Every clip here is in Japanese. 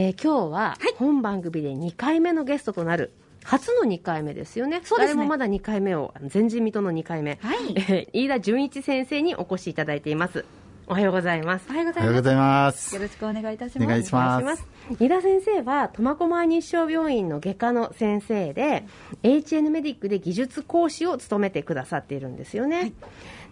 えー今日は本番組で2回目のゲストとなる初の2回目ですよね。そうですね。誰もまだ2回目をあの前人未到の2回目、はい。えー飯田純一先生にお越しいただいています。おはようございます。おはようございます。おはようございますよろしくお願いいたします。お願いします。飯田先生は苫小牧日照病院の外科の先生で HN メディックで技術講師を務めてくださっているんですよね、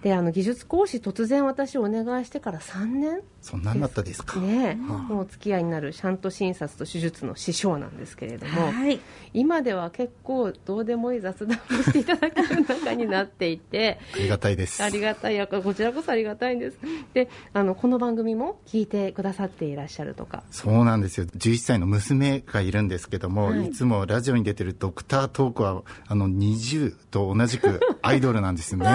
であの技術講師突然私お願いしてから3年。そんなんだったですか、ね、もうお付き合いになるシャント診察と手術の師匠なんですけれども、はい。今では結構どうでもいい雑談をしていただける中になっていてありがたいです。ありがたいやこちらこそありがたいんです。であのこの番組も聞いてくださっていらっしゃるとか。そうなんですよ。11歳の娘がいるんですけども、はい。い、つもラジオに出てるドクタートークはあの20と同じくアイドルなんですよね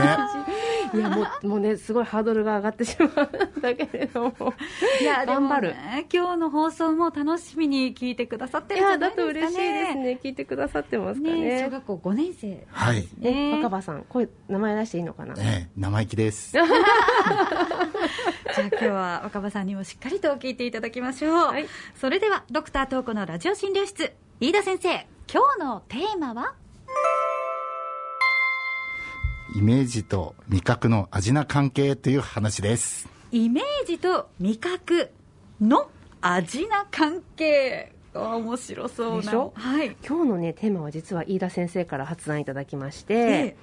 いやもうもうねすごいハードルが上がってしまうんだけれども。いやでも頑張る。ね今日の放送も楽しみに聞いてくださっているんじゃやだとないですかね。嬉しいですね。聞いてくださってますかね。ね小学校5年生。はい、えね若葉さん声名前出していいのかな、ええ生意気です。じゃあ今日は若葉さんにもしっかりと聞いていただきましょう、はい。それではドクタートークのラジオ診療室。飯田先生今日のテーマは？イメージと味覚の味な関係という話です。イメージと味覚の味な関係。面白そうな。でしょ？はい。今日のねテーマは実は飯田先生から発案いただきまして、ええ。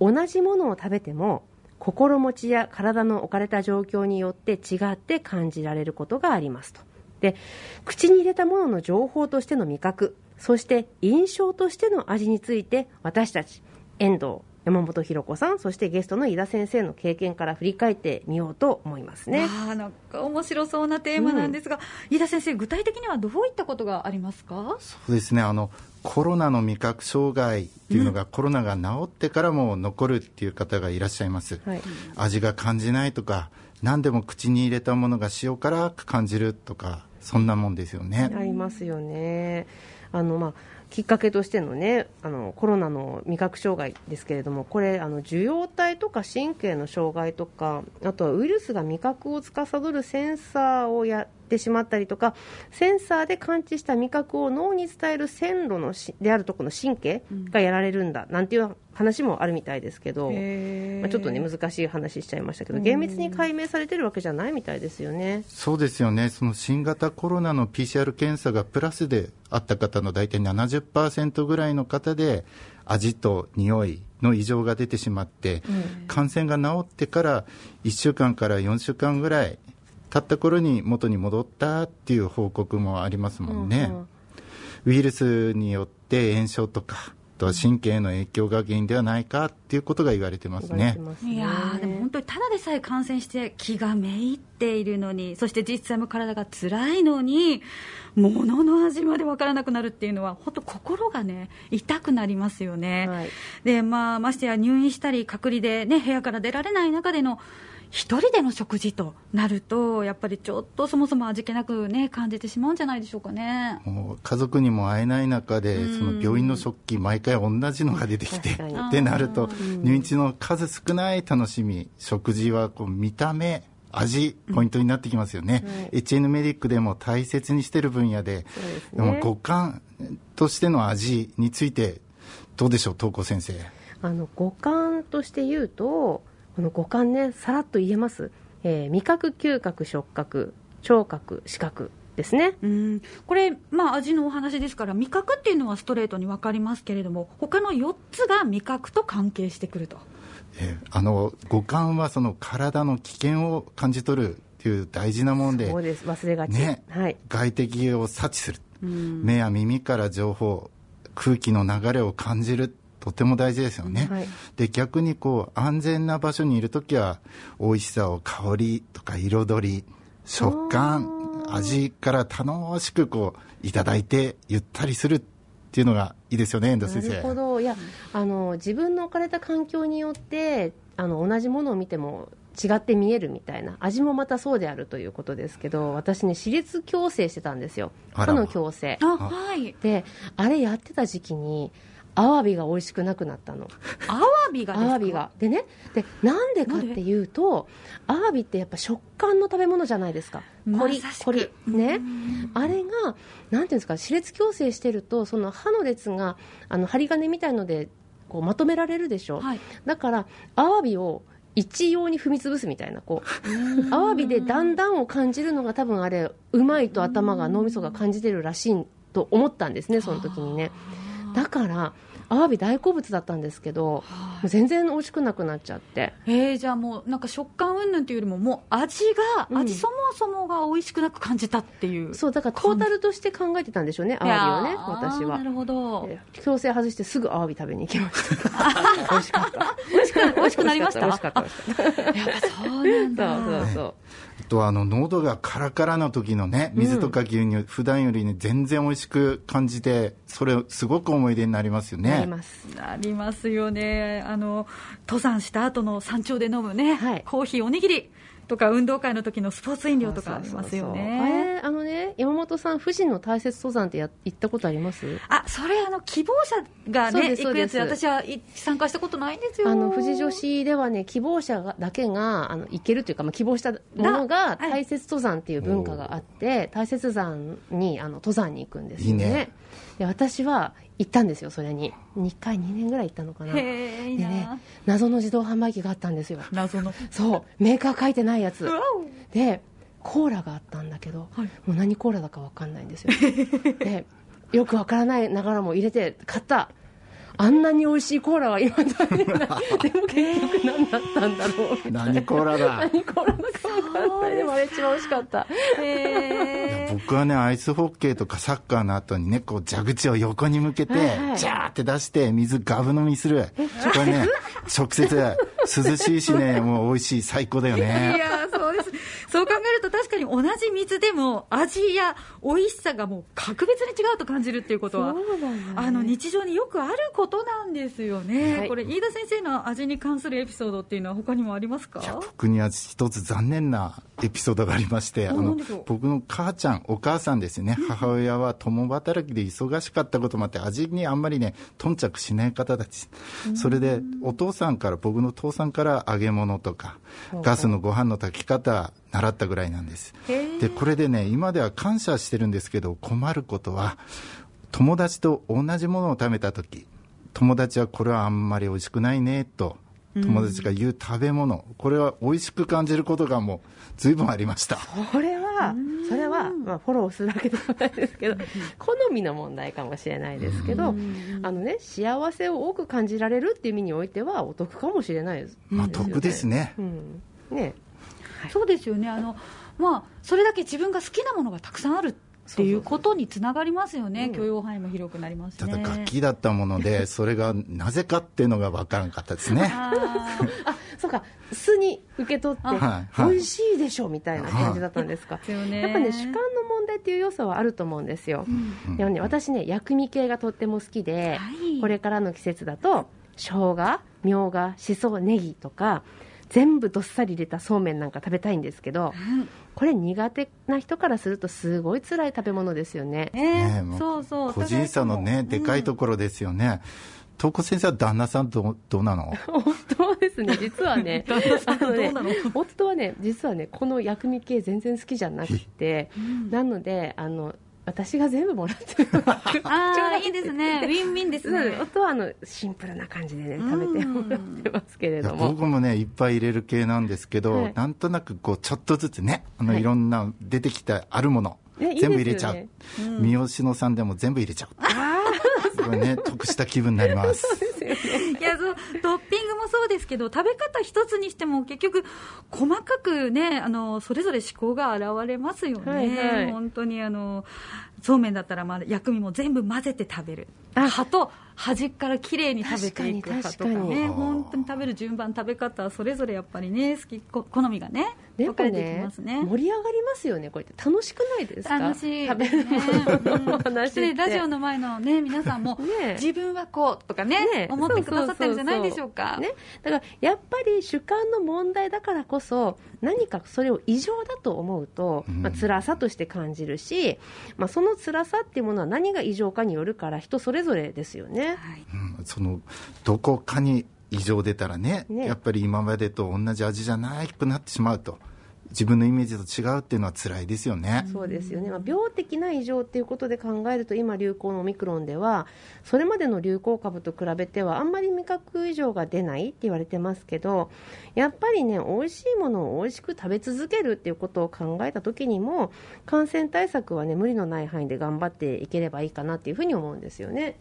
同じものを食べても心持ちや体の置かれた状況によって違って感じられることがありますと。で口に入れたものの情報としての味覚そして印象としての味について私たち遠藤山本博子さんそしてゲストの飯田先生の経験から振り返ってみようと思いますね。あーなんか面白そうなテーマなんですが、飯田先生具体的にはどういったことがありますか？そうですね。あのコロナの味覚障害っていうのが、コロナが治ってからも残るっていう方がいらっしゃいます、はい。味が感じないとか何でも口に入れたものが塩辛く感じるとかそんなもんですよね、ありますよね。あのまあきっかけとしてのねあのコロナの味覚障害ですけれどもこれあの受容体とか神経の障害とかあとはウイルスが味覚を司るセンサーをやってしまったりとかセンサーで感知した味覚を脳に伝える線路のしであるところの神経がやられるんだ、なんていう話もあるみたいですけど、まあ、ちょっとね難しい話しちゃいましたけど厳密に解明されてるわけじゃないみたいですよね。そうですよね。その新型コロナの PCR 検査がプラスであった方の大体70%ぐらいの方で味と匂いの異常が出てしまって、感染が治ってから1週間から4週間ぐらい経った頃に元に戻ったっていう報告もありますもんね、うんうん。ウイルスによって炎症とかあとは神経への影響が原因ではないかっていうことが言われてますね。すね。いやーでも本当にただでさえ感染して気がめいっているのにそして実際も体が辛いのに物の味まで分からなくなるっていうのは本当心がね痛くなりますよね、はい。でまあ、ましてや入院したり隔離で、ね、部屋から出られない中での一人での食事となるとやっぱりちょっとそもそも味気なく、ね、感じてしまうんじゃないでしょうかね。もう家族にも会えない中で、その病院の食器、毎回同じのが出てきて、ってなると、入院中の数少ない楽しみ、食事はこう見た目、味、ポイントになってきますよね。HN メディックでも大切にしてる分野で、ですねでも五感としての味について、どうでしょう、東子先生。あの五感として言うとこの五感ねさらっと言えます、えー味覚嗅覚触覚聴覚視覚ですね。うん。これ、まあ、味のお話ですから味覚っていうのはストレートに分かりますけれども他の4つが味覚と関係してくると。えーあの五感はその体の危険を感じ取るっていう大事なもんでそうです。忘れがち、ねはい。外敵を察知する、目や耳から情報空気の流れを感じるとても大事ですよね、はい。で逆にこう安全な場所にいるときは美味しさを香りとか彩り食感味から楽しくこういただいてゆったりするっていうのがいいですよね遠藤な先生。るほど。いやあの自分の置かれた環境によってあの同じものを見ても違って見えるみたいな味もまたそうであるということですけど私ね私立矯正してたんですよ。歯の矯正。あはい。であれやってた時期にアワビが美味しくなくなったの。アワビがですか？アワビが。でねでなんでかっていうとアワビってやっぱ食感の食べ物じゃないですか。コリコリ。ね。あれがなんていうんですか歯列矯正してるとその歯の列があの針金みたいのでこうまとめられるでしょ、はい。だからアワビを一様に踏み潰すみたいなこう。アワビでだんだんを感じるのが多分あれうまいと頭が脳みそが感じてるらしいと思ったんですねその時にねだからアワビ大好物だったんですけどもう全然美味しくなくなっちゃって。えー、じゃあもうなんか食感云々というよりももう味が、うん。味そもそもが美味しくなく感じたっていう。そうだからトータルとして考えてたんでしょうねアワビをね私は。なるほど。で強制外してすぐアワビ食べに行きました。美味しかった。美味しくなりました？美味しかった美味しかったやっぱそうなんただ。そうそうそう。あとはあの喉がカラカラの時のね水とか牛乳、普段よりね全然美味しく感じてそれすごく思い出になりますよなりねます。なりますよね。あの登山した後の山頂で飲むね、はい。コーヒーおにぎりとか運動会の時のスポーツ飲料とかありますよね。れあのね山本さん富士の大雪登山ってや行ったことありますあそれあの希望者がそうねですそうです行くやつで私はい参加したことないんですよあの富士女子ではね希望者がだけがあの行けるというか、まあ、希望したものがはい大雪登山っていう文化があって、大雪山にあの登山に行くんですよねいいねで私は行ったんですよそれに。2回2年ぐらい行ったのかな。でね謎の自動販売機があったんですよ。謎の。そうメーカー書いてないやつ。でコーラがあったんだけど、はい。もう何コーラだか分かんないんですよ。でよく分からないながらも入れて買ったあんなに美味しいコーラは今だにないでも結局何だったんだろう何コーラだ？何コーラだか分からない。でもあれ一番美味しかった。僕はねアイスホッケーとかサッカーの後にねこう蛇口を横に向けて、はいはいジャーって出して水ガブ飲みする。これね直接涼しいしねもう美味しい最高だよいねやそうです。そう考えると確かに同じ水でも味や美味しさがもう格別に違うと感じるっていうことはね。あの日常によくあることなんですよね、はい。これ飯田先生の味に関するエピソードっていうのは他にもありますか？いや僕には一つ残念なエピソードがありまして あの僕の母ちゃんお母さんですね。母親は共働きで忙しかったこともあって味にあんまりね頓着しない方たち。それでお父さんから僕の父さんから揚げ物とかガスのご飯の炊き方習ったぐらいなんです。でこれでね今では感謝してるんですけど困ることは友達と同じものを食べた時友達はこれはあんまり美味しくないねと友達が言う食べ物これは美味しく感じることがもう随分ありました。これはそれは、まあ、フォローするわけではないですけど好みの問題かもしれないですけどあの、ね、幸せを多く感じられるっていう意味においてはお得かもしれないです。まあ得ですね。うん。ね。そうですよね。あの、まあ、それだけ自分が好きなものがたくさんあるっていうことにつながりますよね、うん。許容範囲も広くなりますね。ただ楽器だったもので それがなぜかっていうのが分からなかったですね。あ あそうか。素に受け取って、美味しいでしょみたいな感じだったんですか、やっぱね主観の問題っていう要素はあると思うんですよ、でもね私ね薬味系がとっても好きで、はい。これからの季節だと生姜みょうがしそネギとか全部どっさり入れたそうめんなんか食べたいんですけどうんこれ苦手な人からするとすごい辛い食べ物ですよね。ねねそうそう個人差のねでかいところですよね。東子先生は旦那さんどうどうなの？夫はですね実はね ねどうなの？夫はね実はねこの薬味系全然好きじゃなくてなのであの私が全部もらってる。ああいいですね。ウィンウィンですね。夫はあのシンプルな感じでね食べてもらってますけれども。僕もねいっぱい入れる系なんですけど、はい。なんとなくこうちょっとずつねあの、はい。い、ろんな出てきたあるもの、ねいい全部入れちゃう、ですよ三好野さんでも全部入れちゃう。あこれね得した気分になります。あですよね。いやそうトッピそうですけど食べ方一つにしても結局細かくねあのそれぞれ思考が現れますよね、はいはい本当にあのそうめんだったらまあ薬味も全部混ぜて食べる葉と端からきれいに食べていく葉とかね本当に食べる順番食べ方それぞれやっぱりね好き好みがねでもねね。盛り上がりますよねこれって。楽しくないですか？楽しい。食べるものの話って。でラジオの前のね皆さんもね。自分はこうとかねね。思ってくださってるんじゃないでしょうか？ね、だからやっぱり主観の問題だからこそ何かそれを異常だと思うと、うん。まあ辛さとして感じるし、まあ、その辛さっていうものは何が異常かによるから人それぞれですよね。はい。うん。そのどこかに異常出たらねねやっぱり今までと同じ味じゃなくなってしまうと自分のイメージと違うっていうのは辛いですよね。そうですよね、まあ、病的な異常っていうことで考えると今、流行のオミクロンではそれまでの流行株と比べてはあんまり味覚異常が出ないって言われてますけどやっぱりね美味しいものを美味しく食べ続けるっていうことを考えた時にも感染対策はね無理のない範囲で頑張っていければいいかなっていうふうに思うんですよね。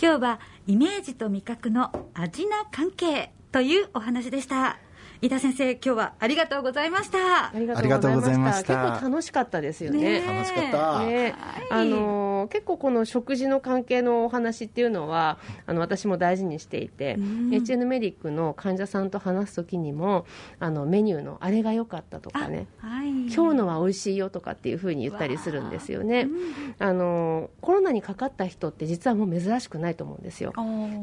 今日はイメージと味覚の味な関係というお話でした。飯田先生今日はありがとうございました。ありがとうございました。結構楽しかったですよね。楽しかった、ねあの結構この食事の関係のお話っていうのはあの私も大事にしていて、HN メディックの患者さんと話す時にもあのメニューのあれが良かったとかね、はい、今日のは美味しいよとかっていうふうに言ったりするんですよね、あ。のコロナにかかった人って実はもう珍しくないと思うんですよ。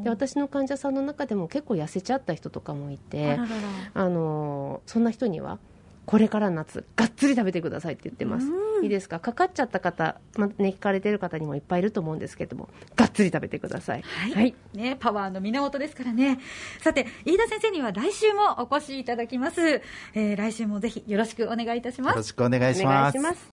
で私の患者さんの中でも結構痩せちゃった人とかもいてあのそんな人にはこれから夏がっつり食べてくださいって言ってます、いいですか？かかっちゃった方、まあね、聞かれてる方にもいっぱいいると思うんですけどもがっつり食べてください、はい、はい、ね、パワーの源ですからね。さて飯田先生には来週もお越しいただきます、えー、来週もぜひよろしくお願いいたします。よろしくお願いします